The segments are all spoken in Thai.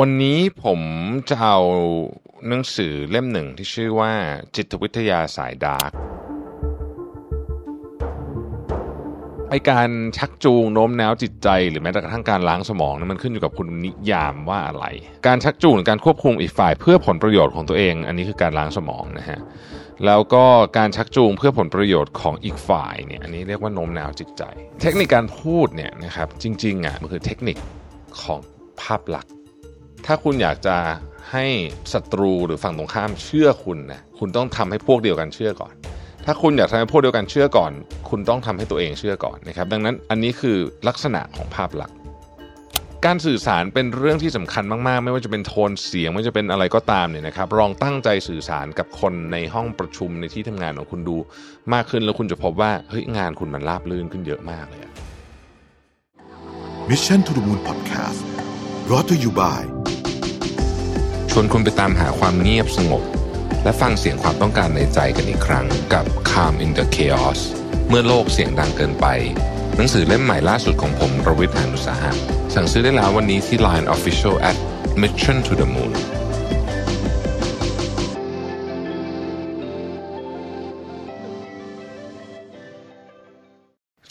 วันนี้ผมจะเอาหนังสือเล่มหนึ่งที่ชื่อว่าจิตวิทยาสายดาร์กไอการชักจูงโน้มน้าวจิตใจ หรือแม้แต่กระทั่งการล้างสมองนั้นมันขึ้นอยู่กับคุณนิยามว่าอะไร การชักจูงหรือการควบคุมอีกฝ่าย เพื่อผลประโยชน์ของตัวเอง อันนี้คือการล้างสมองนะฮะแล้วก็การชักจูงเพื่อผลประโยชน์ของอีกฝ่ายเนี่ยอันนี้เรียกว่าโน้มน้าวจิตใจ เทคนิคการพูดเนี่ยนะครับจริงๆอะมันคือเทคนิคของภาพลักษณ์ ถ้าคุณอยากจะให้ศัตรูหรือฝั่งตรงข้ามเชื่อคุณนะคุณต้องทำให้พวกเดียวกันเชื่อก่อน ถ้าคุณอยากทำให้พวกเดียวกันเชื่อก่อน คุณต้องทำให้ตัวเองเชื่อก่อนนะครับ ดังนั้นอันนี้คือลักษณะของภาพลักษณ์การสื่อสารเป็นเรื่องที่สำคัญมากๆ ไม่ว่าจะเป็นโทนเสียงไม่ว่าจะเป็นอะไรก็ตามเนี่ยนะครับลองตั้งใจสื่อสารกับคนในห้องประชุมในที่ทำงานของคุณดูมากขึ้นแล้วคุณจะพบว่าเฮ้ยงานคุณมันราบรื่นขึ้นเยอะมากเลย Mission to the Moon Podcast brought to you by ชวนคุณไปตามหาความเงียบสงบ และฟังเสียงความต้องการในใจกันอีกครั้งกับ Calm in the Chaos เมื่อโลกเสียงดังเกินไป หนังสือเล่มใหม่ล่าสุดของผมรวิทยานุสาหะสั่งซื้อได้แล้ววันนี้ที่ Line Official at Mission to the Moon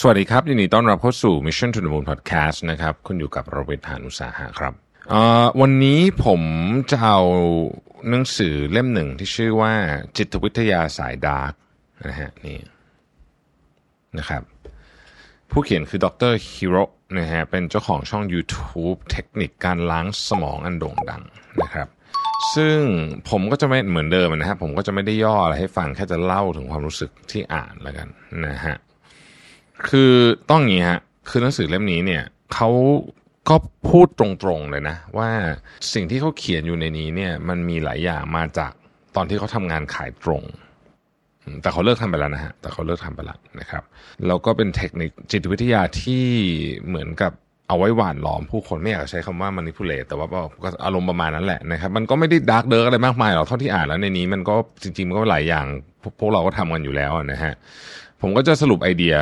สวัสดีครับยินดีต้อนรับเข้าสู่ Mission to the Moon Podcast นะครับ คุณอยู่กับรวิศ หาญอุตสาหะครับ วันนี้ผมจะเอาหนังสือเล่มหนึ่งที่ชื่อว่าจิตวิทยาสายดาร์กนะฮะนี่นะครับผู้เขียนคือดรฮิโรนะฮะเป็นเจ้าของช่อง YouTube เทคนิคการล้างสมองอันโด่งดังนะครับ ซึ่งผมก็จะไม่เหมือนเดิมนะครับผมก็จะไม่ได้ย่ออะไรให้ฟังแค่จะเล่าถึงความรู้สึกที่อ่านแล้วกันนะฮะคือต้องอย่างนี้ฮะคือหนังสือเล่มนี้เนี่ยเขา ก็พูดตรงๆเลยนะ ว่าสิ่งที่เขาเขียนอยู่ในนี้เนี่ยมันมีหลายอย่างมาจากตอนที่เขาทำงานขายตรง แต่เขาเลิกทำไปแล้วนะฮะแต่เขาเลิกทำไปแล้วนะครับแล้วก็เป็นเทคนิคจิตวิทยาที่เหมือนกับเอาไว้หว่านล้อมผู้คนไม่อยากใช้คำว่า manipulate แต่ว่าก็อารมณ์ประมาณนั้นแหละนะครับมันก็ไม่ได้ dark เดิร์กอะไรมากมายหรอกเท่าที่อ่านแล้วในนี้มันก็จริงๆมันก็หลายอย่างพวกเราก็ทำกันอยู่แล้วนะฮะผมก็จะสรุปไอเดีย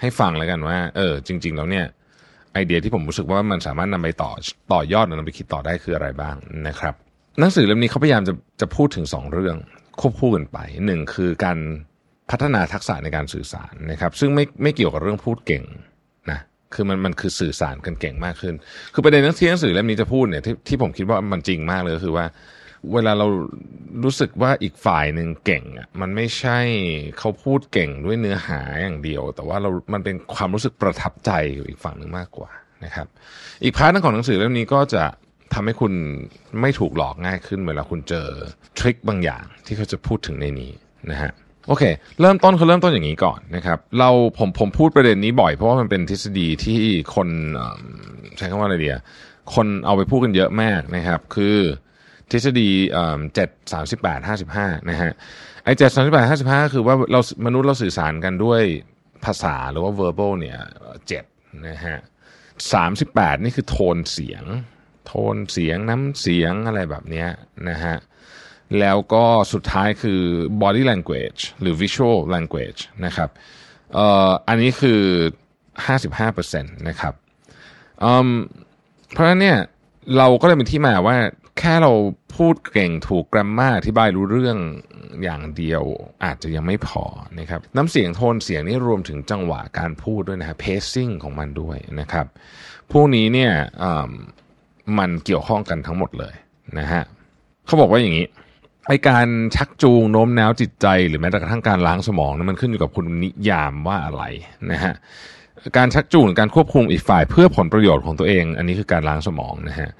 ให้ฟังแล้วกันว่า เออ จริง ๆ แล้วเนี่ย ไอเดียที่ผมรู้สึกว่ามันสามารถนำไปต่อต่อยอดหรือนำไปคิดต่อได้คืออะไรบ้างนะครับหนังสือเล่มนี้เขาพยายามจะจะพูดถึง 2 เรื่องควบคู่กันไปหนึ่งคือการพัฒนาทักษะในการสื่อสารนะครับ ซึ่งไม่ไม่เกี่ยวกับเรื่องพูดเก่งนะคือมันมันคือสื่อสารกันเก่งมากขึ้น คือประเด็นหนังสือหนังสือเล่มนี้จะพูดเนี่ยที่ที่ผมคิดว่ามันจริงมากเลยก็คือว่า เวลาเรารู้สึกว่าอีกฝ่ายหนึ่งเก่งอะมันไม่ใช่เขาพูดเก่งด้วยเนื้อหาอย่างเดียว แต่ว่าเรา มันเป็นความรู้สึกประทับใจอ,อีกฝั่งหนึ่งมากกว่านะครับ อีกพาร์ทนึงของหนังสือเล่มนี้ก็จะทำให้คุณไม่ถูกหลอกง่ายขึ้น เวลาคุณเจอทริคบางอย่างที่เขาจะพูดถึงในนี้นะฮะโอเค เริ่มต้นคือเริ่มต้นอย่างนี้ก่อนนะครับ เราผมผมพูดประเด็นนี้บ่อยเพราะว่ามันเป็นทฤษฎีที่คนใช้คำว่าอะไรเดียคนเอาไปพูดกันเยอะมากนะครับ คือ ทฤษฎีเจ็ดสามสิบแปดห้าสิบห้านะฮะไอ้เจ็ดสามสิบแปดห้าสิบห้าคือว่าเรามนุษย์เราสื่อสารกันด้วยภาษาหรือว่า verbal เนี่ยเจ็ดนะฮะสามสิบแปดนี่คือโทนเสียง โทนเสียงน้ำเสียงอะไรแบบนี้นะฮะแล้วก็สุดท้ายคือ body language หรือ visual language นะครับเอ่ออันนี้คือ 55%นะครับเพราะฉะนั้นเนี่ยเราก็เลยเป็นที่มาว่า แค่เราพูดเก่งถูกกราฟมาอธิบายรู้เรื่องอย่างเดียวอาจจะยังไม่พอนะครับน้ำเสียงโทนเสียงนี่รวมถึงจังหวะการพูดด้วยนะครับ pacing ของมันด้วยนะครับพวกนี้เนี่ยมันเกี่ยวข้องกันทั้งหมดเลยนะฮะเขาบอกว่าอย่างนี้ไอการชักจูงโน้มน้าวจิตใจ หรือแม้แต่กระทั่งการล้างสมองนั้นมันขึ้นอยู่กับคุณนิยามว่าอะไรนะฮะการชักจูงการควบคุมอีกฝ่ายเพื่อผลประโยชน์ของตัวเอง อันนี้คือการล้างสมองนะฮะ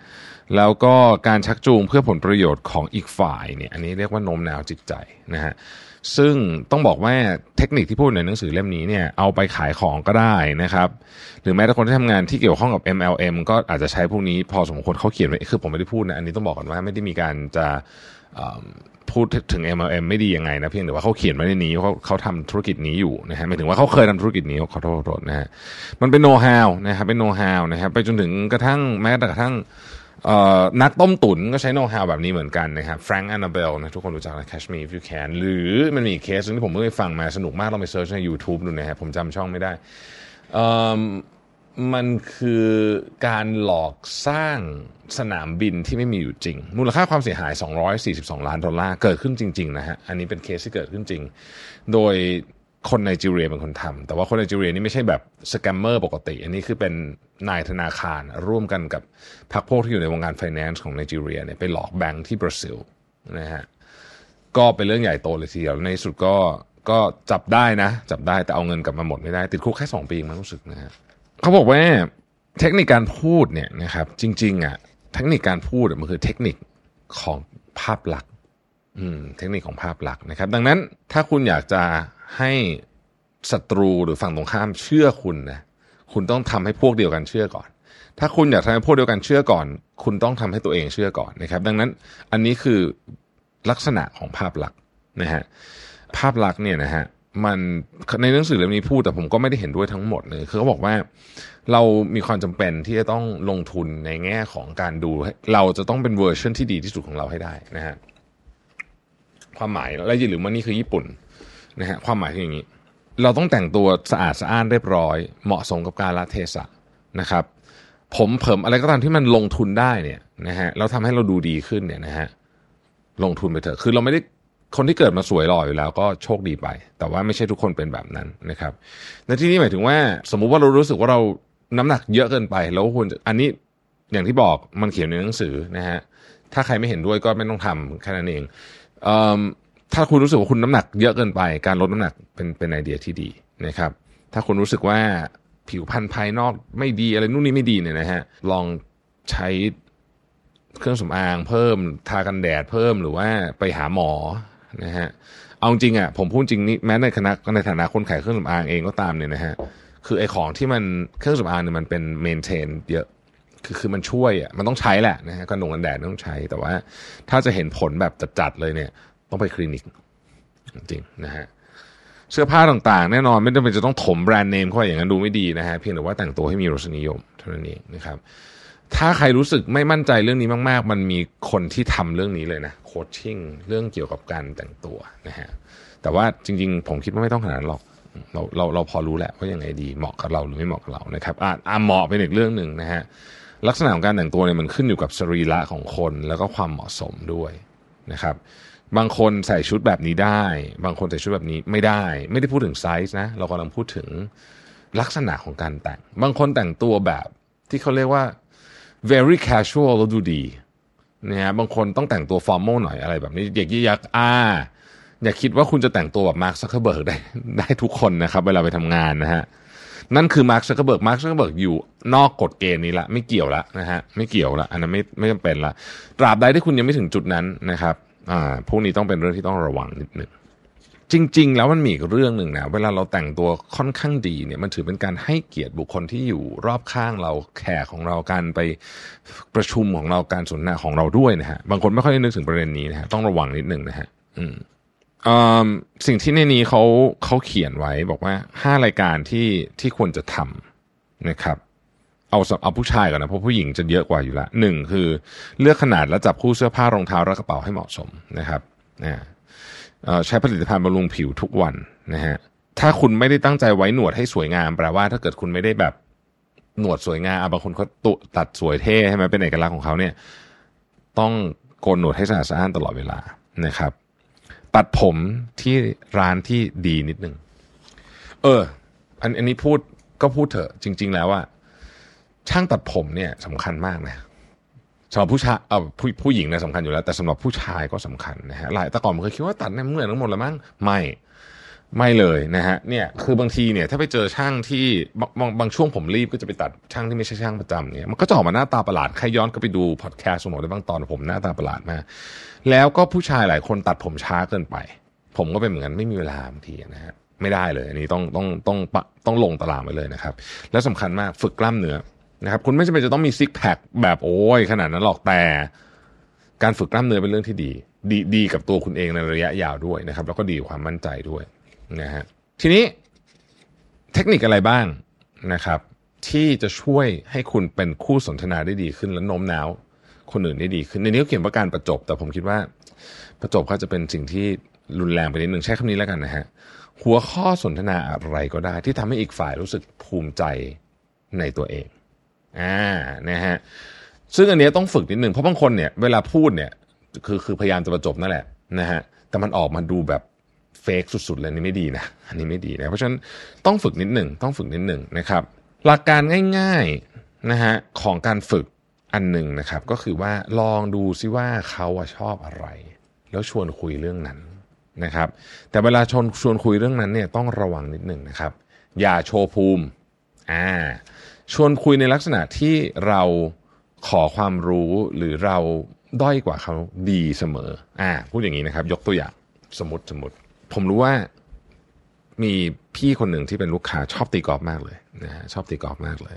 แล้วก็การชักจูงเพื่อผลประโยชน์ของอีกฝ่ายเนี่ยอันนี้เรียกว่าโน้มน้าวจิตใจนะฮะซึ่งต้องบอกว่าเทคนิคที่พูดในหนังสือเล่มนี้เนี่ยเอาไปขายของก็ได้นะครับ หรือแม้แต่คนที่ทำงานที่เกี่ยวข้องกับ MLM ก็อาจจะใช้พวกนี้พอสมควรเขาเขียนไว้คือผมไม่ได้พูดนะอันนี้ต้องบอกก่อนว่าไม่ได้มีการจะพูดถึง MLM ไม่ดียังไงนะเพียงแต่ว่าเขาเขียนไว้ในนี้เขาเขาทำธุรกิจนี้อยู่นะฮะหมายถึงว่าเขาเคยทำธุรกิจนี้ขอโทษนะฮะมันเป็นโน้ตฮาวนะครับเป็นโน้ตฮาวนะครับไปจนถึงกระทั่งแม้แต่กระทั่ง นักต้มตุ๋นก็ใช้โน้ตฮาวแบบนี้เหมือนกันนะครับ Frank Abagnale นะทุกคนรู้จักนะ Catch Me If You Can หรือมันมีเคสที่ผมเพิ่งไปฟังมาสนุกมากลองไป search ใน YouTube ดูนะฮะผมจำช่องไม่ได้มันคือการหลอกสร้างสนามบินที่ไม่มีอยู่จริง มูลค่าความเสียหาย 242 ล้านดอลลาร์เกิดขึ้นจริง ๆ นะฮะ อันนี้เป็นเคสที่เกิดขึ้นจริง โดย คนไนจีเรียเป็นคนทำแต่ว่าคนไนจีเรียนี่ไม่ใช่แบบ scammer ปกติ อันนี้คือเป็นนายธนาคารร่วมกันกับพรรคพวกที่อยู่ในวงการไฟแนนซ์ของไนจีเรียเนี่ยไปหลอกแบงค์ที่บราซิลนะฮะก็เป็นเรื่องใหญ่โตเลยทีเดียวในที่สุดก็ก็จับได้นะ จับได้แต่เอาเงินกลับมาหมดไม่ได้ ติดคุกแค่สองปีมันรู้สึกนะฮะเขาบอกว่าเทคนิคการพูดเนี่ยนะครับจริงๆอะเทคนิคการพูดมันคือเทคนิคของภาพลักษณ์ เทคนิคของภาพลักษณ์นะครับ ดังนั้นถ้าคุณอยากจะให้ศัตรูหรือฝั่งตรงข้ามเชื่อคุณนะคุณต้องทำให้พวกเดียวกันเชื่อก่อน ถ้าคุณอยากทำให้พวกเดียวกันเชื่อก่อน คุณต้องทำให้ตัวเองเชื่อก่อนนะครับ ดังนั้นอันนี้คือลักษณะของภาพลักษณ์นะฮะภาพลักษณ์เนี่ยนะฮะมันในหนังสือเล่มนี้พูดแต่ผมก็ไม่ได้เห็นด้วยทั้งหมดเลยคือเขาบอกว่าเรามีความจำเป็นที่จะต้องลงทุนในแง่ของการดู เราจะต้องเป็นเวอร์ชันที่ดีที่สุดของเราให้ได้นะฮะ ความหมายและอย่าลืมว่านี่คือญี่ปุ่นนะฮะความหมายคืออย่างนี้ เราต้องแต่งตัวสะอาดสะอ้านเรียบร้อย เหมาะสมกับการละเทศะนะครับ ผมเผิมอะไรก็ตามที่มันลงทุนได้เนี่ยนะฮะเราทำให้เราดูดีขึ้นเนี่ยนะฮะลงทุนไปเถอะคือเราไม่ได้คนที่เกิดมาสวยหล่ออยู่แล้วก็โชคดีไป แต่ว่าไม่ใช่ทุกคนเป็นแบบนั้นนะครับในที่นี้หมายถึงว่า สมมุติว่าเรารู้สึกว่าเราน้ำหนักเยอะเกินไป แล้วควรอันนี้อย่างที่บอกมันเขียนในหนังสือนะฮะถ้าใครไม่เห็นด้วยก็ไม่ต้องทำแค่นั้นเอง ถ้าคุณรู้สึกว่าคุณน้ำหนักเยอะเกินไป การลดน้ำหนักเป็นเป็นไอเดียที่ดีนะครับ ถ้าคุณรู้สึกว่าผิวพรรณภายนอกไม่ดีอะไรนู่นนี่ไม่ดีเนี่ยนะฮะลองใช้เครื่องสำอางเพิ่มทากันแดดเพิ่มหรือว่าไปหาหมอนะฮะเอาจริงอะผมพูดจริงนี่แม้ในคณะในฐานะคนขายเครื่องสำอางเองก็ตามเนี่ยนะฮะคือไอของที่มันเครื่องสำอางเนี่ยมันเป็นเมนเทนเยอะ คือคือมันช่วยอะมันต้องใช้แหละนะฮะกันดงกันแดดต้องใช้ แต่ว่า ถ้าจะเห็นผลแบบจัดๆเลยเนี่ย ต้องไปคลินิก จริงนะฮะเสื้อผ้าต่างๆ แน่นอนไม่จำเป็นจะต้องถมแบรนด์เนมเข้าไปอย่างนั้นดูไม่ดีนะฮะเพียงแต่ว่าแต่งตัวให้มีรสนิยมเท่านั้นเองนะครับ ถ้าใครรู้สึกไม่มั่นใจเรื่องนี้มาก ๆ มันมีคนที่ทำเรื่องนี้เลยนะโคชชิ่งเรื่องเกี่ยวกับการแต่งตัวนะฮะแต่ว่าจริง ๆ ผมคิดว่าไม่ต้องขนาดนั้นหรอกเราเราเราพอรู้แหละว่ายังไงดีเหมาะกับเราหรือไม่เหมาะกับเรานะครับอ่าเหมาะเป็นอีกเรื่องหนึ่งนะฮะ ลักษณะของการแต่งตัวเนี่ยมันขึ้นอยู่กับสรีระของคนแล้วก็ความเหมาะสมด้วยนะครับบางคนใส่ชุดแบบนี้ได้ บางคนใส่ชุดแบบนี้ไม่ได้ ไม่ได้พูดถึงไซส์นะเรากำลังพูดถึงลักษณะของการแต่ง บางคนแต่งตัวแบบที่เขาเรียกว่า very casual แล้วดูดีนะฮะบางคนต้องแต่งตัว formal หน่อยอะไรแบบนี้อย่า อย่า อ่าอย่าคิดว่าคุณจะแต่งตัวแบบมาร์คซักเคอร์เบิร์กได้ได้ทุกคนนะครับ เวลาไปทำงานนะฮะ นั่นคือมาร์คซักเคอร์เบิร์กมาร์คซักเคอร์เบิร์กอยู่นอกกฎเกณฑ์นี้ละไม่เกี่ยวละนะฮะไม่เกี่ยวละอันนั้นไม่ไม่จำเป็นละตราบใดที่คุณยังไม่ถึงจุดนั้นนะครับอ่าพวกนี้ต้องเป็นเรื่องที่ต้องระวังนิดหนึ่งจริง ๆ แล้วมันมีอีกเรื่องหนึ่งนะเวลาเราแต่งตัวค่อนข้างดีเนี่ยมันถือเป็นการให้เกียรติบุคคลที่อยู่รอบข้างเราแขกของเราการไปประชุมของเราการสนทนาของเราด้วยนะฮะบางคนไม่ค่อยได้นึกถึงประเด็นนี้นะฮะต้องระวังนิดหนึ่งนะฮะอืม สิ่งที่ในนี้เขาเขาเขียนไว้บอกว่าห้ารายการที่ที่ควรจะทำนะครับ เอาเอาผู้ชายก่อนนะเพราะผู้หญิงจะเยอะกว่าอยู่ละหนึ่งคือเลือกขนาดและจับคู่เสื้อผ้ารองเท้าและกระเป๋าให้เหมาะสมนะครับนใช้ผลิตภัณฑ์บำรุงผิวทุกวันนะฮะถ้าคุณไม่ได้ตั้งใจไว้หนวดให้สวยงามแปลว่าถ้าเกิดคุณไม่ได้แบบหนวดสวยงามบางคนเขาตุตัดสวยเท่ใช่ไหมเป็นเอกลักษณ์ของเขาเนี่ย ต้องโกนหนวดให้สะอาดสะอ้านตลอดเวลานะครับ ตัดผมที่ร้านที่ดีนิดนึง เออ อันอันนี้พูดก็พูดเถอะ จริง ๆ แล้วอะช่างตัดผมเนี่ยสำคัญมากนะสำหรับผู้ชายเออผู้ผู้หญิงเนี่ยสำคัญอยู่แล้ว แต่สำหรับผู้ชายก็สำคัญนะฮะหลายแต่ก่อนผมเคยคิดว่าตัดเนี่ยเหมือยทั้งหมดแล้วมั้งไม่ ไม่เลยนะฮะเนี่ยคือบางทีเนี่ยถ้าไปเจอช่างที่บางบางช่วงผมรีบก็จะไปตัดช่างที่ไม่ใช่ช่างประจำเนี่ยมันก็จะออกมาหน้าตาประหลาดใครย้อนก็ไปดูพอดแคสต์สมมติได้บางตอนผมหน้าตาประหลาดมากแล้วก็ผู้ชายหลายคนตัดผมช้าเกินไป ผมก็เป็นเหมือนกันไม่มีเวลาบางทีนะฮะไม่ได้เลยอันนี้ต้องต้องต้องต้องลงตารางไปเลยนะครับ แล้วสำคัญมากฝึกกล้ามเนื้อนะครับคุณไม่จำเป็นจะต้องมีซิกแพคแบบโอ้ยขนาดนั้นหรอกแต่ การฝึกกล้ามเนื้อเป็นเรื่องที่ดี ดีดีกับตัวคุณเองในระยะยาวด้วยนะครับ แล้วก็ดีความมั่นใจด้วย นะฮะทีนี้เทคนิคอะไรบ้างนะครับ ที่จะช่วยให้คุณเป็นคู่สนทนาได้ดีขึ้น และโน้มน้าวคนอื่นได้ดีขึ้น ในนี้เขาเขียนว่าการประจบ แต่ผมคิดว่าประจบเขาจะเป็นสิ่งที่รุนแรงไปนิดหนึ่งใช้คำนี้แล้วกันนะฮะหัวข้อสนทนาอะไรก็ได้ ที่ทำให้อีกฝ่ายรู้สึกภูมิใจในตัวเองอ่านะฮะซึ่งอันนี้ต้องฝึกนิดหนึ่งเพราะบางคนเนี่ยเวลาพูดเนี่ยคือคือพยายามจะประจบนั่นแหละนะฮะแต่มันออกมาดูแบบ เฟกสุดๆเลยนี่ไม่ดีนะอันนี้ไม่ดีนะเพราะฉะนั้นต้องฝึกนิดหนึ่งต้องฝึกนิดหนึ่งนะครับ หลักการง่ายๆนะฮะของการฝึกอันหนึ่งนะครับ ก็คือว่าลองดูซิว่าเขาชอบอะไร แล้วชวนคุยเรื่องนั้นนะครับ แต่เวลาชวนชวนคุยเรื่องนั้นเนี่ยต้องระวังนิดหนึ่งนะครับ อย่าโชว์ภูมิอ่าชวนคุยในลักษณะที่เราขอความรู้หรือเราด้อยกว่าเขาดีเสมออ่าพูดอย่างนี้นะครับ ยกตัวอย่างสมมติสมมติ ผมรู้ว่ามีพี่คนหนึ่งที่เป็นลูกค้าชอบตีกอล์ฟมากเลยนะฮะชอบตีกอล์ฟมากเลย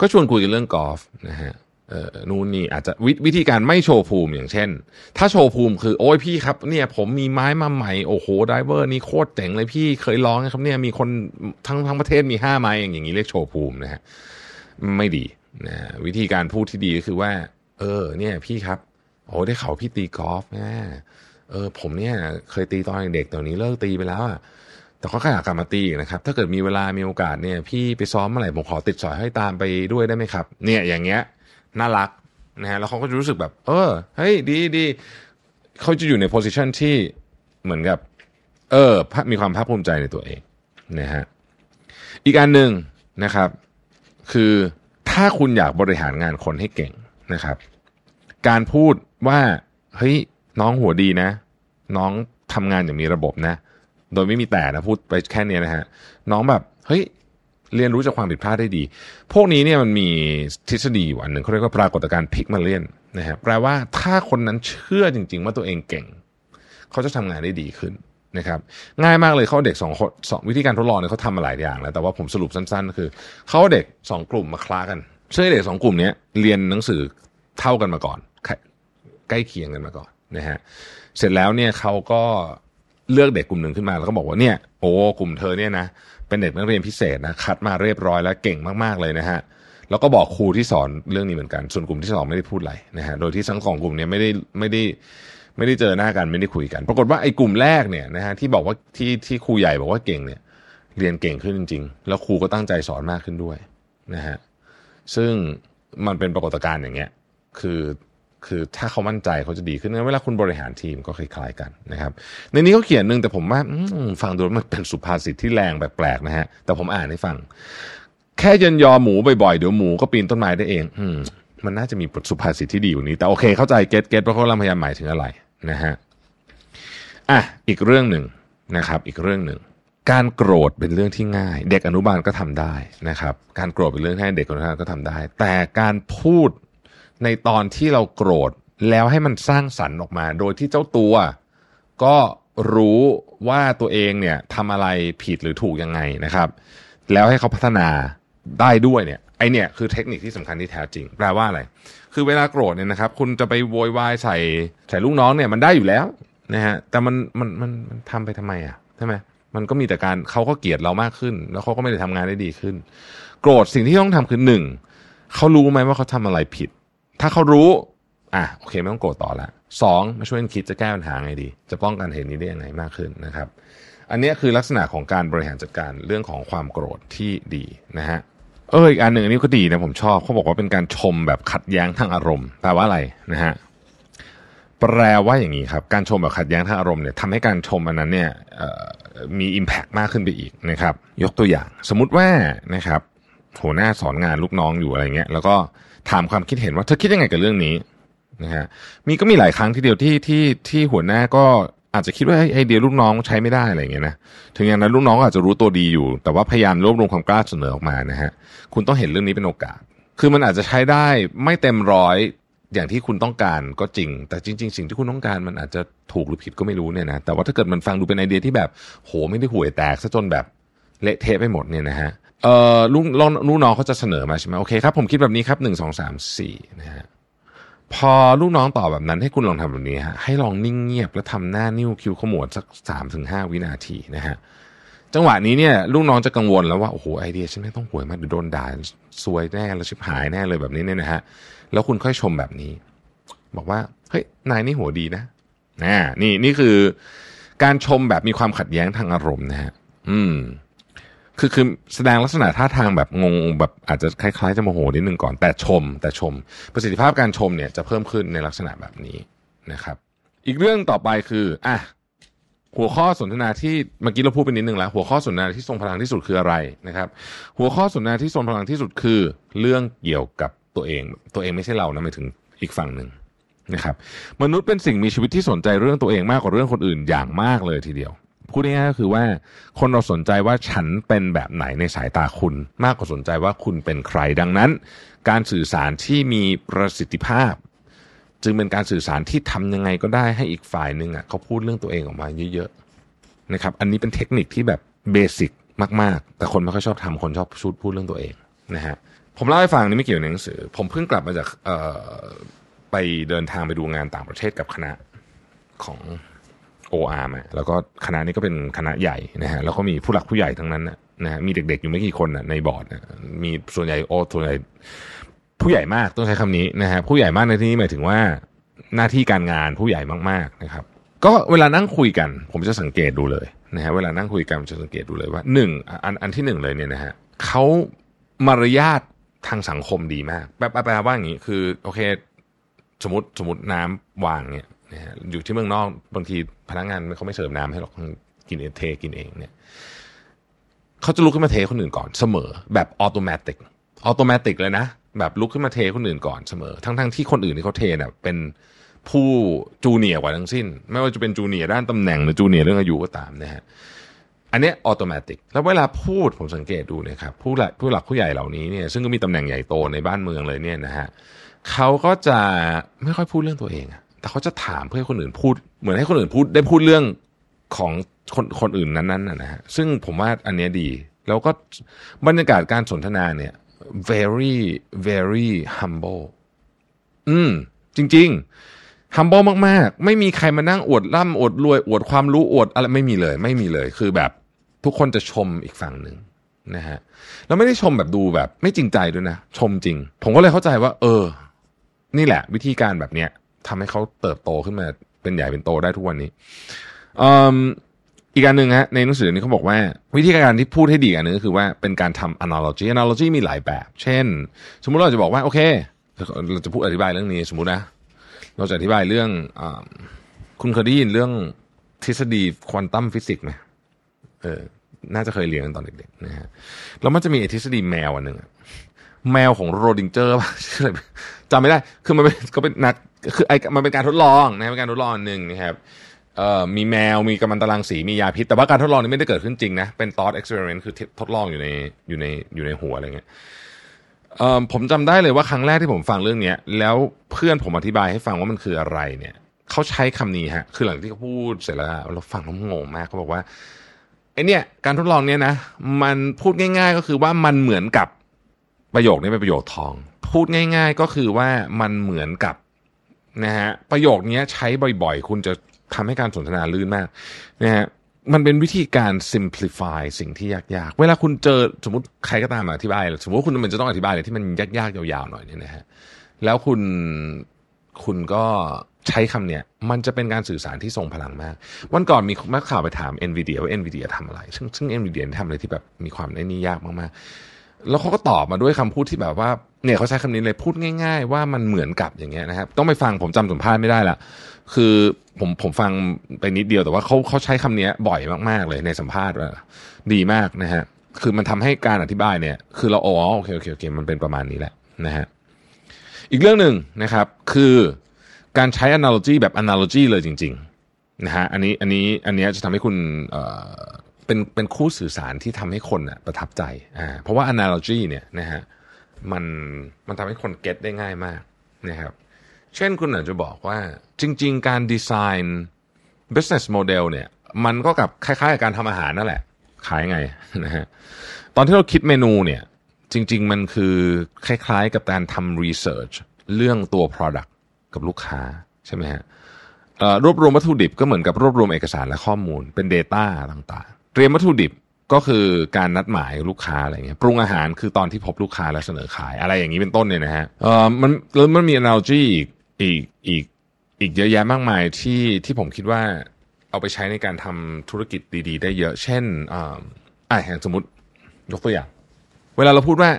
ก็ชวนคุยกันเรื่องกอล์ฟนะฮะเอ่อนู่นนี่อาจจะวิธีการไม่โชว์ภูมิอย่างเช่น ถ้าโชว์ภูมิคือโอ้ยพี่ครับเนี่ยผมมีไม้มาใหม่โอ้โห driver นี่โคตรเจ๋งเลยพี่เคยลองนะครับเนี่ยมีคนทั้งทั้งประเทศมีห้าไม้อย่างอย่างนี้เรียกโชว์ภูมินะฮะไม่ดีนะวิธีการพูดที่ดีก็คือว่า เออ เนี่ยพี่ครับ โอ้ได้ข่าวพี่ตีกอล์ฟนะ เออผมเนี่ยเคยตีตอนเด็กแต่นี้เลิกตีไปแล้วอะแต่ก็อยากกลับมาตีอีกนะครับ ถ้าเกิดมีเวลามีโอกาสเนี่ย พี่ไปซ้อมเมื่อไหร่ผมขอติดสอยให้ตามไปด้วยได้ไหมครับ เนี่ยอย่างเงี้ยน่ารักนะฮะแล้วเขาก็จะรู้สึกแบบ เออเฮ้ยดีดีเขาจะอยู่ในโพสิชันที่เหมือนกับ เออมีความภาคภูมิใจในตัวเองนะฮะอีกอันหนึ่งนะครับ คือถ้าคุณอยากบริหารงานคนให้เก่งนะครับ การพูดว่าเฮ้ย น้องหัวดีนะ น้องทำงานอย่างมีระบบนะ โดยไม่มีแต่นะพูดไปแค่นี้นะฮะ น้องแบบเฮ้ยเรียนรู้จากความผิดพลาดได้ดี พวกนี้เนี่ยมันมีทฤษฎีอยู่อันหนึ่งเขาเรียกว่าปรากฏการณ์พิกมาเลียนนะครับแปลว่าถ้าคนนั้นเชื่อจริง ๆ ว่าตัวเองเก่ง เขาจะทำงานได้ดีขึ้นนะครับ ง่ายมากเลยเขาเด็กสองคนสองวิธีการทดลองเนี่ยเขาทำมาหลายอย่างแล้ว แต่ว่าผมสรุปสั้นๆคือเขาเด็กสองกลุ่มมาคล้ากันซึ่งเด็กสองกลุ่มนี้เรียนหนังสือเท่ากันมาก่อน ใกล้เคียงกันมาก่อน นะฮะเสร็จแล้วเนี่ยเขาก็เลือกเด็กกลุ่มหนึ่งขึ้นมาแล้วก็บอกว่าเนี่ยโอ้กลุ่มเธอเนี่ยนะเป็นเด็กนักเรียนพิเศษนะคัดมาเรียบร้อยแล้วเก่งมากๆเลยนะฮะแล้วก็บอกครูที่สอนเรื่องนี้เหมือนกัน ส่วนกลุ่มที่สองไม่ได้พูดอะไรนะฮะโดยที่ทั้งสองกลุ่มเนี่ยไม่ได้ไม่ได้ไม่ได้เจอหน้ากันไม่ได้คุยกัน ปรากฏว่าไอ้กลุ่มแรกเนี่ยนะฮะที่บอกว่าที่ที่ครูใหญ่บอกว่าเก่งเนี่ย เรียนเก่งขึ้นจริง ๆ แล้วครูก็ตั้งใจสอนมากขึ้นด้วยนะฮะซึ่งมันเป็นปรากฏการณ์อย่างเงี้ย คือ คือถ้าเขามั่นใจเขาจะดีขึ้นเวลาคุณบริหารทีมก็คล้ายๆกันนะครับ ในนี้เขาเขียนหนึ่งแต่ผมว่าฟังดูมันเป็นสุภาษิตที่แรงแปลกๆนะฮะแต่ผมอ่านให้ฟัง แค่ยกยอหมูบ่อยๆเดี๋ยวหมูก็ปีนต้นไม้ได้เอง อืมมันน่าจะมีบทสุภาษิตที่ดีกว่านี้ แต่โอเคเข้าใจ get get เพราะเขาพยายามหมายถึงอะไรนะฮะอะอีกเรื่องหนึ่งนะครับ อีกเรื่องหนึ่งการโกรธเป็นเรื่องที่ง่าย เด็กอนุบาลก็ทำได้นะครับ การโกรธเป็นเรื่องที่เด็กอนุบาลก็ทำได้ แต่การพูด ในตอนที่เราโกรธแล้วให้มันสร้างสรรค์ออกมา โดยที่เจ้าตัว ก็รู้ว่าตัวเองเนี่ยทำอะไรผิดหรือถูกยังไงนะครับ แล้วให้เขาพัฒนาได้ด้วยเนี่ยไอเนี่ยคือเทคนิคที่สำคัญที่แท้จริง แปลว่าอะไร คือเวลาโกรธเนี่ยนะครับ คุณจะไปโวยวายใส่ใส่ลูกน้องเนี่ยมันได้อยู่แล้วนะฮะแต่มันมันมันมันทำไปทำไมอะใช่ไหมมันก็มีแต่การเขาก็เกลียดเรามากขึ้น แล้วเขาก็ไม่ได้ทำงานได้ดีขึ้น โกรธสิ่งที่ต้องทำคือหนึ่งเขารู้ไหมว่าเขาทำอะไรผิด ถ้าเขารู้อะโอเคไม่ต้องโกรธต่อละสองมาช่วยกันคิดจะแก้ปัญหาไงดี จะป้องกันเหตุนี้ได้ยังไงมากขึ้นนะครับ อันนี้คือลักษณะของการบริหารจัดการเรื่องของความโกรธที่ดีนะฮะเอออีกอันหนึ่งอันนี้ก็ดีนะผมชอบเขาบอกว่าเป็นการชมแบบขัดแย้งทางอารมณ์แปลว่าอะไรนะฮะแปลว่าอย่างนี้ครับ การชมแบบขัดแย้งทางอารมณ์เนี่ยทำให้การชมอันนั้นเนี่ยมี Impact มากขึ้นไปอีกนะครับ ยกตัวอย่าง สมมุติว่านะครับหัวหน้าสอนงานลูกน้องอยู่อะไรเงี้ย แล้วก็ ถามความคิดเห็นว่าเธอคิดยังไงกับเรื่องนี้นะฮะมีก็มีหลายครั้งทีเดียวที่ที่ที่หัวหน้าก็อาจจะคิดว่าไอเดียลูกน้องใช้ไม่ได้อะไรเงี้ยนะถึงอย่างนั้นลูกน้องอาจจะรู้ตัวดีอยู่ แต่ว่าพยายามรวบรวมความกล้าเสนอออกมานะฮะคุณต้องเห็นเรื่องนี้เป็นโอกาส คือมันอาจจะใช้ได้ไม่เต็มร้อยอย่างที่คุณต้องการก็จริง แต่จริง ๆ สิ่งที่คุณต้องการมันอาจจะถูกหรือผิดก็ไม่รู้เนี่ยนะแต่ว่าถ้าเกิดมันฟังดูเป็นไอเดียที่แบบโหไม่ได้ห่วยแตกซะจนแบบเละเทะไปหมดเนี่ยนะฮะ เอ่อลูกลูกน้องเขาจะเสนอมาใช่ไหมโอเคครับผมคิดแบบนี้ครับหนึ่งสองสามสี่นะฮะพอลูกน้องตอบแบบนั้นให้คุณลองทำแบบนี้ฮะให้ลองนิ่งเงียบแล้วทำหน้านิ้วคิ้วขมวดสักสามถึงห้าวินาทีนะฮะจังหวะนี้เนี่ยลูกน้องจะกังวลแล้วว่าโอ้โหไอเดียฉันไม่ต้องห่วยมากเดี๋ยวโดนด่าซวยแน่แล้วชิบหายแน่เลยแบบนี้เนี่ยนะฮะแล้วคุณค่อยชมแบบนี้ บอกว่าเฮ้ยนายนี่หัวดีนะนะนี่นี่คือการชมแบบมีความขัดแย้งทางอารมณ์นะฮะอืม คือคือแสดงลักษณะท่าทางแบบงงแบบอาจจะคล้ายๆจะโมโหนิดนึงก่อนแต่ชม แต่ชม ประสิทธิภาพการชมเนี่ยจะเพิ่มขึ้นในลักษณะแบบนี้นะครับ อีกเรื่องต่อไปคืออะหัวข้อสนทนาที่เมื่อกี้เราพูดไปนิดนึงแล้ว หัวข้อสนทนาที่ทรงพลังที่สุดคืออะไรนะครับ หัวข้อสนทนาที่ทรงพลังที่สุดคือ เรื่องเกี่ยวกับตัวเอง ตัวเองไม่ใช่เรานะหมายถึงอีกฝั่งหนึ่งนะครับ มนุษย์เป็นสิ่งมีชีวิตที่สนใจเรื่องตัวเองมากกว่าเรื่องคนอื่นอย่างมากเลยทีเดียว พูดง่ายๆก็คือว่าคนเราสนใจว่าฉันเป็นแบบไหนในสายตาคุณ มากกว่าสนใจว่าคุณเป็นใครดังนั้น การสื่อสารที่มีประสิทธิภาพ จึงเป็นการสื่อสารที่ทำยังไงก็ได้ให้อีกฝ่ายหนึ่งอะเขาพูดเรื่องตัวเองออกมาเยอะๆนะครับ อันนี้เป็นเทคนิคที่แบบเบสิกมากๆ แต่คนไม่ค่อยชอบทำคนชอบพูดพูดเรื่องตัวเองนะฮะผมเล่าให้ฟังนี่ไม่เกี่ยวกับหนังสือ ผมเพิ่งกลับมาจากไปเดินทางไปดูงานต่างประเทศกับคณะของ OR มาแล้วก็คณะนี้ก็เป็นคณะใหญ่นะฮะแล้วก็มีผู้หลักผู้ใหญ่ทั้งนั้นนะนะฮะมีเด็กๆอยู่ไม่กี่คนนะในบอร์ดนะมีส่วนใหญ่โอส่วนใหญ่ผู้ใหญ่มากต้องใช้คำนี้นะฮะผู้ใหญ่มากในที่นี้หมายถึงว่าหน้าที่การงานผู้ใหญ่มากๆนะครับ ก็เวลานั่งคุยกัน ผมจะสังเกตดูเลยนะฮะเวลานั่งคุยกันจะสังเกตดูเลยว่าหนึ่งอันอันที่หนึ่งเลยเนี่ยนะฮะเขามารยาททางสังคมดีมากแปลแปลว่าอย่างนี้คือ โอเค สมมติสมมติน้ำวางเนี่ย นะฮะอยู่ที่เมืองนอกบางทีพนักงานเขาไม่เสิร์ฟน้ำให้หรอกกินเองเทกินเองเนี่ยเขาจะลุกขึ้นมาเทคนอื่นก่อนเสมอ แบบ automatic automatic เลยนะ แบบลุกขึ้นมาเทคนอื่นก่อนเสมอ ทั้งทั้งที่คนอื่นที่เขาเทเนี่ยเป็นผู้ junior กว่าทั้งสิ้น ไม่ว่าจะเป็น junior ด้านตำแหน่งหรือ junior เรื่องอายุก็ตามนะฮะอันนี้ automatic แล้วเวลาพูดผมสังเกตดูนะครับผู้หลักผู้หลักผู้ใหญ่เหล่านี้เนี่ยซึ่งก็มีตำแหน่งใหญ่โตในบ้านเมืองเลยเนี่ยนะฮะเขาก็จะไม่ค่อยพูดเรื่องตัวเองอะ แต่เขาจะถามเพื่อให้คนอื่นพูด เหมือนให้คนอื่นพูดได้พูดเรื่องของคนคนอื่นนั้นๆนะนะฮะซึ่งผมว่าอันเนี้ยดี แล้วก็บรรยากาศการสนทนาเนี่ย very very humble อืม จริง ๆ humble มาก ๆ ไม่มีใครมานั่งอวดร่ำอวดรวยอวดความรู้อวดอะไรไม่มีเลย ไม่มีเลยคือแบบทุกคนจะชมอีกฝั่งหนึ่งนะฮะแล้วไม่ได้ชมแบบดูแบบ ไม่จริงใจด้วยนะ ชมจริง ผมก็เลยเข้าใจว่า เออ นี่แหละ วิธีการแบบเนี้ย ทำให้เขาเติบโตขึ้นมาเป็นใหญ่เป็นโตได้ทุกวันนี้อีกการหนึ่งฮะในหนังสือนี้เขาบอกว่าวิธีการที่พูดให้ดีอันนึงก็คือว่าเป็นการทำ analogy analogy มีหลายแบบ เช่น สมมุติเราจะบอกว่าโอเค เราจะพูดอธิบายเรื่องนี้สมมุตินะ เราจะอธิบายเรื่องอคุณเคยได้ยินเรื่องทฤษฎีควอนตัมฟิสิกส์ไหมเออน่าจะเคยเรียนกันตอนเด็กๆนะฮะแล้วมันจะมีทฤษฎีแมวอันหนึ่งแมวของชโรดิงเจอร์ป่ะชื่ออะไรจำไม่ได้ คือมันเป็นก็เป็นนัก คือไอมันเป็นการทดลองนะเป็นการทดลองหนึ่งนะครับมีแมวมีกัมมันตรังสีมียาพิษ แต่ว่าการทดลองนี้ไม่ได้เกิดขึ้นจริงนะเป็น thought experiment คือทดลองอยู่ในอยู่ในอยู่ในหัวอะไรเงี้ยผมจำได้เลยว่าครั้งแรกที่ผมฟังเรื่องเนี้ยแล้วเพื่อนผมอธิบายให้ฟังว่ามันคืออะไรเนี่ยเขาใช้คำนี้ฮะคือหลังที่เขาพูดเสร็จแล้วเราฟังแล้วงงมากเขาบอกว่าไอเนี่ยการทดลองเนี้ยนะมันพูดง่าย ๆ ก็คือว่ามันเหมือนกับประโยคนี้เป็นประโยคทอง พูดง่าย ๆ ก็คือว่ามันเหมือนกับ นะฮะประโยคนี้ใช้บ่อยๆ คุณจะทำให้การสนทนาลื่นมากนะฮะมันเป็นวิธีการ simplify สิ่งที่ยากๆ เวลาคุณเจอสมมติใครก็ตามมาอธิบาย สมมติว่าคุณมันจะต้องอธิบายอะไรที่มันยากๆ ยาวๆ หน่อยเนี่ยนะฮะแล้วคุณคุณก็ใช้คำเนี้ยมันจะเป็นการสื่อสารที่ทรงพลังมาก วันก่อนมีนักข่าวไปถาม NVIDIA ว่า NVIDIA ทำอะไร ซึ่งซึ่ง NVIDIA ทำอะไรที่แบบมีความไอ้นี่ยากมากๆ แล้วเขาก็ตอบมาด้วยคำพูดที่แบบว่าเนี่ยเขาใช้คำนี้เลยพูดง่าย ๆ ว่ามันเหมือนกับอย่างเงี้ยนะครับ ต้องไปฟังผมจำสัมภาษณ์ไม่ได้ละคือผมผมฟังไปนิดเดียวแต่ว่าเขาเขาใช้คำนี้บ่อยมากๆเลยในสัมภาษณ์ว่าดีมากนะฮะคือมันทำให้การอธิบายเนี่ย คือเราอ๋อโอเคโอเคโอเคมันเป็นประมาณนี้แหละนะฮะอีกเรื่องหนึ่งนะครับคือการใช้ analogy แบบ analogy เลยจริงๆนะฮะอันนี้อันนี้อันนี้จะทำให้คุณ เป็นเป็นคู่สื่อสารที่ทำให้คนอะประทับใจอ่าเพราะว่า analogy เนี่ยนะฮะมันมันทำให้คนเก็ตได้ง่ายมากนะครับ เช่นคุณอาจจะบอกว่าจริง ๆ การดีไซน์ business model เนี่ยมันก็กับคล้ายๆกับการทำอาหารนั่นแหละ ขายไงนะฮะตอนที่เราคิดเมนูเนี่ยจริง ๆ มันคือคล้ายๆกับการทำ research เรื่องตัว product กับลูกค้าใช่ไหมฮะรวบรวมวัตถุดิบก็เหมือนกับรวบรวมเอกสารและข้อมูลเป็น Data ต่าง เตรียมวัตถุดิบก็คือการนัดหมายลูกค้าอะไรเงี้ยปรุงอาหารคือตอนที่พบลูกค้าแล้วเสนอขายอะไรอย่างนี้เป็นต้นเนี่ยนะฮะเออมันแล้วมันมี analogy อีกอีกอีกอีกเยอะแยะมากมายที่ที่ผมคิดว่าเอาไปใช้ในการทำธุรกิจดี ๆ ได้เยอะ เช่นอ่าอะอย่างสมมติยกตัวอย่าง เวลาเราพูดว่า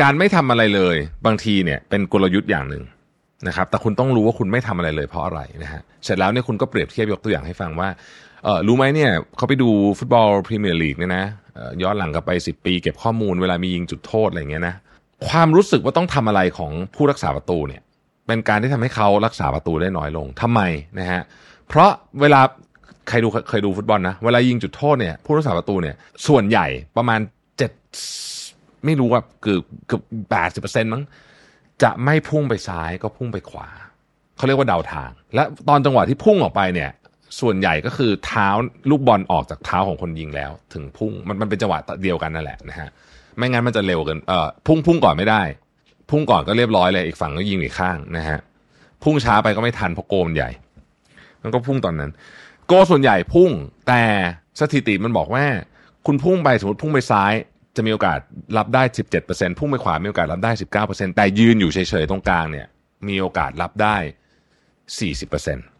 การไม่ทำอะไรเลย บางทีเนี่ยเป็นกลยุทธ์อย่างหนึ่งนะครับ แต่คุณต้องรู้ว่าคุณไม่ทำอะไรเลยเพราะอะไรนะฮะเสร็จแล้วเนี่ยคุณก็เปรียบเทียบยกตัวอย่างให้ฟังว่า เออรู้ไหมเนี่ยเขาไปดูฟุตบอลพรีเมียร์ลีกเนี่ยนะย้อนหลังกลับไป 10 ปีเก็บข้อมูลเวลามียิงจุดโทษอะไรเงี้ยนะความรู้สึกว่าต้องทำอะไรของผู้รักษาประตูเนี่ย เป็นการที่ทำให้เขารักษาประตูได้น้อยลงทำไมนะฮะเพราะเวลาใครดูเคยดูฟุตบอลนะเวลายิงจุดโทษเนี่ยผู้รักษาประตูเนี่ยส่วนใหญ่ประมาณเจ็ดไม่รู้ว่าเกือบเกือบแปดสิบเปอร์เซ็นต์มั้งจะไม่พุ่งไปซ้ายก็พุ่งไปขวาเขาเรียกว่าเดาทาง และตอนจังหวะที่พุ่งออกไปเนี่ย ส่วนใหญ่ก็คือเท้าลูกบอลออกจากเท้าของคนยิงแล้ว ถึงพุ่งมันมันเป็นจังหวะเดียวกันนั่นแหละนะฮะไม่งั้นมันจะเร็วเกินเอ่อพุ่งพุ่งก่อนไม่ได้ พุ่งก่อนก็เรียบร้อยเลยอีกฝั่งก็ยิงอีกข้างนะฮะพุ่งช้าไปก็ไม่ทันเพราะโกมันใหญ่มันก็พุ่งตอนนั้น โกส่วนใหญ่พุ่งแต่สถิติมันบอกว่า คุณพุ่งไปสมมติพุ่งไปซ้ายจะมีโอกาสรับได้ 17%พุ่งไปขวา มีโอกาสรับได้ 19%แต่ยืนอยู่เฉยๆ ตรงกลางเนี่ย มีโอกาสรับได้ 40%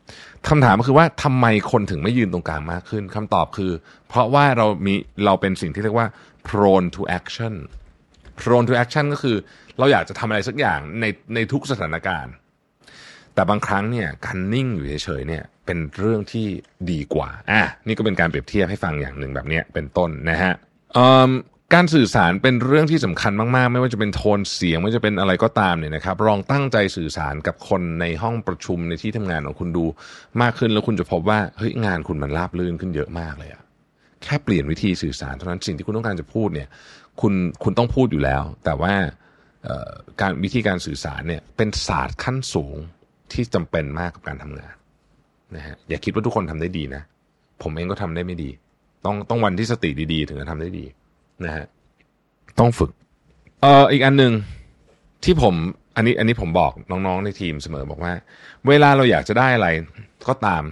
คำถามก็คือว่าทำไมคนถึงไม่ยืนตรงกลางมากขึ้นคำตอบคือ เพราะว่าเรามีเราเป็นสิ่งที่เรียกว่า prone to action prone to action ก็คือ เราอยากจะทำอะไรสักอย่างในในทุกสถานการณ์ แต่บางครั้งเนี่ยการนิ่งอยู่เฉยๆเนี่ยเป็นเรื่องที่ดีกว่าอะนี่ก็เป็นการเปรียบเทียบให้ฟังอย่างหนึ่งแบบนี้เป็นต้นนะฮะ การสื่อสารเป็นเรื่องที่สำคัญมาก ๆ ไม่ว่าจะเป็นโทนเสียงไม่ว่าจะเป็นอะไรก็ตามเนี่ยนะครับลองตั้งใจสื่อสารกับคนในห้องประชุมในที่ทำงานของคุณดูมากขึ้นแล้วคุณจะพบว่าเฮ้ยงานคุณมันราบรื่นขึ้นเยอะมากเลยอะแค่เปลี่ยนวิธีสื่อสารเท่านั้นสิ่งที่คุณต้องการจะพูดเนี่ยคุณคุณต้องพูดอยู่แล้ว แต่ว่าการวิธีการสื่อสารเนี่ยเป็นศาสตร์ขั้นสูงที่จำเป็นมากกับการทำงานนะฮะอย่าคิดว่าทุกคนทำได้ดีนะ ผมเองก็ทำได้ไม่ดี ต้องต้องวันที่สติดีๆ ถึงจะทำได้ดี นะฮะต้องฝึก เอ่ออีกอันหนึ่งที่ผม อันนี้ อันนี้ผมบอกน้องๆในทีมเสมอบอกว่า เวลาเราอยากจะได้อะไร ก็ตาม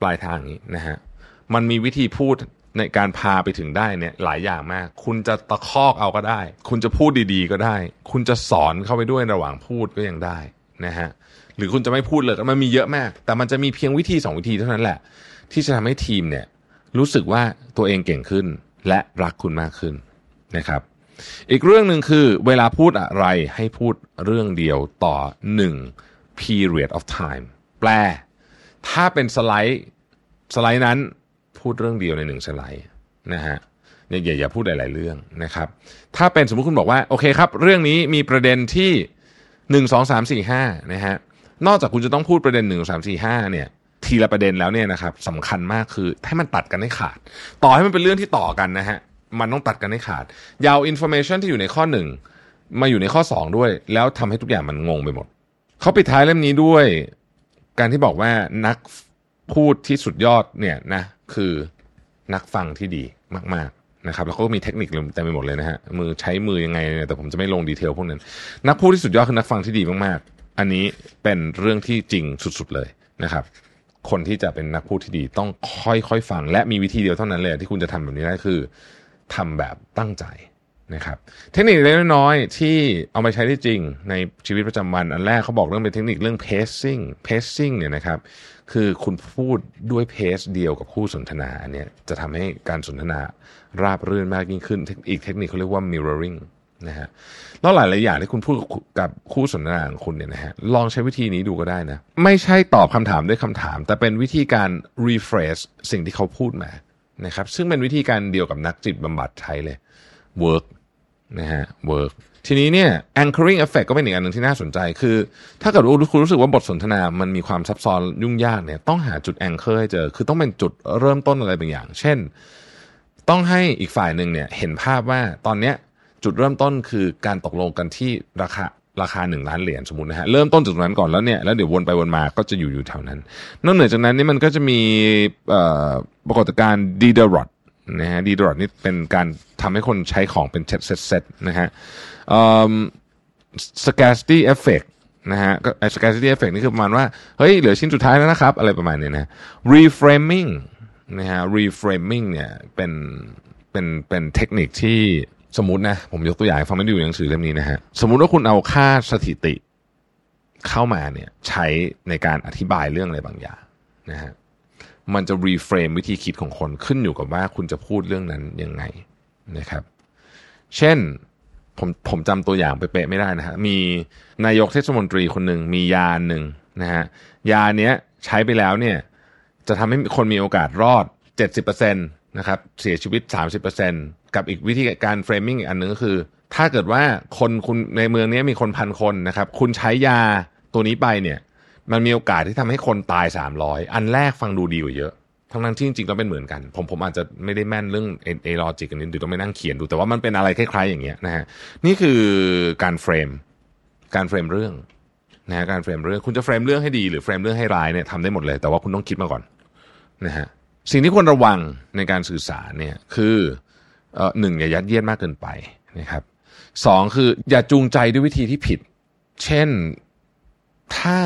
ปลายทางนี้นะฮะมันมีวิธีพูดในการพาไปถึงได้เนี่ยหลายอย่างมาก คุณจะตะคอกเอาก็ได้ คุณจะพูดดีๆก็ได้ คุณจะสอนเข้าไปด้วยระหว่างพูดก็ยังได้นะฮะหรือคุณจะไม่พูดเลยมันมีเยอะมาก แต่มันจะมีเพียงวิธีสองวิธีเท่านั้นแหละ ที่จะทำให้ทีมเนี่ยรู้สึกว่าตัวเองเก่งขึ้น และรักคุณมากขึ้นนะครับ อีกเรื่องหนึ่งคือเวลาพูดอะไรให้พูดเรื่องเดียวต่อหนึ่ง period of time แปล ถ้าเป็นสไลด์สไลด์นั้นพูดเรื่องเดียวในหนึ่งสไลด์นะฮะอย่าอย่าพูดหลาย ๆ เรื่องนะครับ ถ้าเป็นสมมุติคุณบอกว่า โอเคครับ เรื่องนี้มีประเด็นที่หนึ่งสองสามสี่ห้านะฮะนอกจากคุณจะต้องพูดประเด็นหนึ่งสามสี่ห้าเนี่ย ทีละประเด็นแล้วเนี่ยนะครับสำคัญมากคือให้มันตัดกันให้ขาด ต่อให้มันเป็นเรื่องที่ต่อกันนะฮะมันต้องตัดกันให้ขาดอย่าเอา information ที่อยู่ในข้อหนึ่งมาอยู่ในข้อสองด้วย แล้วทำให้ทุกอย่างมันงงไปหมด เขาปิดท้ายเล่มนี้ด้วย การที่บอกว่านักพูดที่สุดยอดเนี่ยนะคือนักฟังที่ดีมากๆนะครับ แล้วก็มีเทคนิคเต็มไปหมดเลยนะฮะมือใช้มือยังไงเนี่ยแต่ผมจะไม่ลงดีเทลพวกนั้น นักพูดที่สุดยอดคือนักฟังที่ดีมากๆ อันนี้เป็นเรื่องที่จริงสุดๆเลยนะครับ คนที่จะเป็นนักพูดที่ดีต้องค่อยๆฟัง และมีวิธีเดียวเท่านั้นเลยที่คุณจะทำแบบนี้ได้คือทำแบบตั้งใจนะครับ เทคนิคเล็กน้อยที่เอามาใช้ได้จริงในชีวิตประจำวัน อันแรกเขาบอกเรื่องเป็นเทคนิคเรื่อง pacing pacing เนี่ยนะครับ คือคุณพูดด้วยเพสเดียวกับคู่สนทนาเนี่ยจะทำให้การสนทนาราบรื่นมากยิ่งขึ้น อีกเทคนิคเขาเรียกว่า mirroring นะฮะแล้วหลายหลายอย่างที่คุณพูดกับคู่สนทนาของคุณเนี่ยนะฮะลองใช้วิธีนี้ดูก็ได้นะ ไม่ใช่ตอบคำถามด้วยคำถาม แต่เป็นวิธีการ refresh สิ่งที่เขาพูดมานะครับซึ่งเป็นวิธีการเดียวกับนักจิตบำบัดใช้เลย work นะฮะ work ทีนี้เนี่ย anchoring effect ก็เป็นอีกอันหนึ่งที่น่าสนใจ คือ ถ้าเกิดคุณรู้สึกว่าบทสนทนา มันมีความซับซ้อนยุ่งยากเนี่ยต้องหาจุด anchor ให้เจอ คือต้องเป็นจุดเริ่มต้นอะไรบางอย่าง เช่น ต้องให้อีกฝ่ายหนึ่งเนี่ยเห็นภาพว่าตอนเนี้ย จุดเริ่มต้นคือการตกลงกันที่ราคาราคาหนึ่งล้านเหรียญสมมตินะฮะเริ่มต้นจากตรงนั้นก่อนแล้วเนี่ยแล้วเดี๋ยววนไปวนมาก็จะอยู่อยู่แถวนั้น นอกเหนือจากนั้นนี่มันก็จะมีปรากฏการณ์ดีเดอร์ดนะฮะดีเดอทนี่เป็นการทำให้คนใช้ของเป็นเซตเซตนะฮะ scarcity effect นะฮะก็ scarcity effect นี่คือประมาณว่า เฮ้ย เหลือชิ้นสุดท้ายแล้วนะครับ อะไรประมาณนี้นะ reframing นะฮะ reframing เนี่ยเป็นเป็นเป็นเทคนิคที่ สมมตินะ ผมยกตัวอย่างฟังไม่ได้อยู่ในหนังสือเล่มนี้นะฮะ สมมุติว่าคุณเอาค่าสถิติเข้ามาเนี่ยใช้ในการอธิบายเรื่องอะไรบางอย่างนะฮะมันจะ reframe วิธีคิดของคนขึ้นอยู่กับว่าคุณจะพูดเรื่องนั้นยังไงนะครับ เช่นผมผมจำตัวอย่างไปเป๊ะไม่ได้นะฮะมีนายกเทศมนตรีคนหนึ่งมียาหนึ่งนะฮะยาเนี้ยใช้ไปแล้วเนี่ยจะทำให้คนมีโอกาสรอด 70% นะครับเสียชีวิต 30%กับอีกวิธีการ framing อีกอันหนึ่งก็คือ ถ้าเกิดว่าคนคุณในเมืองนี้มีคนพันคนนะครับคุณใช้ยาตัวนี้ไปเนี่ยมันมีโอกาสที่ทำให้คนตาย 300 อันแรกฟังดูดีกว่าเยอะ ทั้งนั้นที่จริงๆแล้วเป็นเหมือนกัน ผมผมอาจจะไม่ได้แม่นเรื่องเอเอ logic อันนี้ดูต้องไปนั่งเขียนดู แต่ว่ามันเป็นอะไรคล้ายๆอย่างเงี้ยนะฮะนี่คือการ frame การ frame เรื่องนะฮะการ frame เรื่อง คุณจะ frame เรื่องให้ดีหรือ frame เรื่องให้ร้ายเนี่ยทำได้หมดเลย แต่ว่าคุณต้องคิดมาก่อนนะฮะ สิ่งที่ควรระวังในการสื่อสารเนี่ยคือเอ่อหนึ่งอย่ายัดเยียดมากเกินไปนะครับสองคืออย่าจูงใจด้วยวิธีที่ผิด เช่นถ้า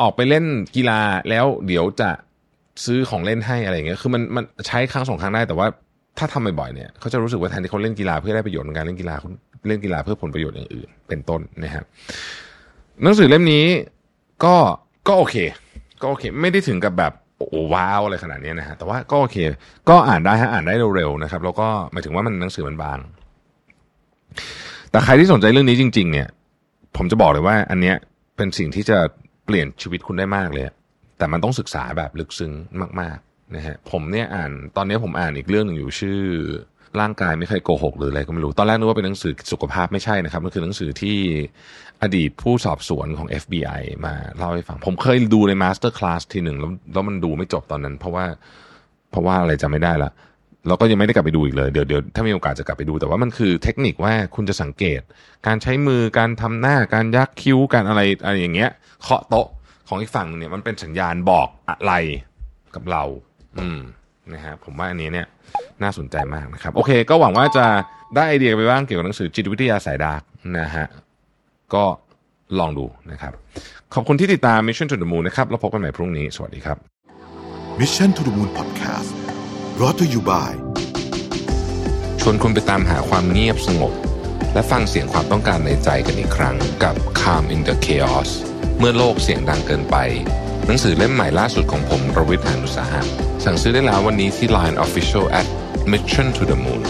ออกไปเล่นกีฬาแล้วเดี๋ยวจะซื้อของเล่นให้อะไรอย่างเงี้ยคือมันมันใช้ครั้งสองครั้งได้แต่ว่าถ้าทำบ่อยๆเนี่ยเขาจะรู้สึกว่าแทนที่เขาเล่นกีฬาเพื่อได้ประโยชน์ในการเล่นกีฬาเขาเล่นกีฬาเพื่อผลประโยชน์อย่างอื่น เป็นต้นนะครับหนังสือเล่มนี้ก็ก็โอเค ก็โอเค ไม่ได้ถึงกับแบบ ว้าวอะไรขนาดนี้นะฮะแต่ว่าก็โอเค ก็อ่านได้ฮะอ่านได้เร็วๆนะครับ แล้วก็หมายถึงว่ามันหนังสือมันบาง แต่ใครที่สนใจเรื่องนี้จริง ๆ เนี่ย ผมจะบอกเลยว่า อันเนี้ยเป็นสิ่งที่จะเปลี่ยนชีวิตคุณได้มากเลย แต่มันต้องศึกษาแบบลึกซึ้งมากๆนะฮะผมเนี่ยอ่านตอนนี้ผมอ่านอีกเรื่องหนึ่งอยู่ชื่อร่างกายไม่เคยโกหกหรืออะไรก็ไม่รู้ ตอนแรกนึกว่าเป็นหนังสือสุขภาพไม่ใช่นะครับ มันคือหนังสือที่ อดีตผู้สอบสวนของ FBI มาเล่าให้ฟัง ผมเคยดูใน MasterClass ทีหนึ่งแล้วแล้วมันดูไม่จบตอนนั้น เพราะว่าเพราะว่าอะไรจำไม่ได้ละแล้วก็ยังไม่ได้กลับไปดูอีกเลยเดี๋ยวเดี๋ยวถ้ามีโอกาสจะกลับไปดู แต่ว่ามันคือเทคนิคว่าคุณจะสังเกต การใช้มือการทำหน้าการยักคิ้วการอะไรอะไรอย่างเงี้ยเคาะโต๊ะของอีกฝั่งเนี่ยมันเป็นสัญญาณบอกอะไรกับเรา อืมนะฮะผมว่าอันนี้เนี่ยน่าสนใจมากนะครับ โอเค ก็หวังว่าจะได้ไอเดียไปบ้างเกี่ยวกับหนังสือจิตวิทยาสายดาร์กนะฮะ ก็ลองดูนะครับ ขอบคุณที่ติดตาม Mission to the Moon นะครับ แล้วพบกันใหม่พรุ่งนี้ สวัสดีครับ Mission to the Moon Podcast brought to you by ชวนคุณไปตามหาความเงียบสงบ และฟังเสียงความต้องการในใจกันอีกครั้งกับ Calm in the Chaos เมื่อโลกเสียงดังเกินไป หนังสือเล่มใหม่ล่าสุดของผมรวิทยานุสาหะสั่งซื้อได้แล้ววันนี้ที่ Line Official at Mission to the Moon